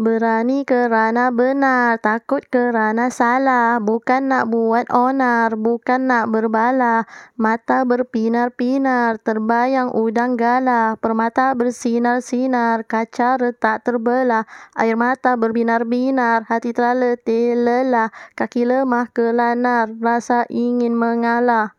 Berani kerana benar, takut kerana salah, bukan nak buat onar, bukan nak berbala. mata berpinar-pinar, terbayang udang galah, permata bersinar-sinar, kaca retak terbelah, air mata berbinar-binar, hati terletih lelah, kaki lemah kelanar, rasa ingin mengalah.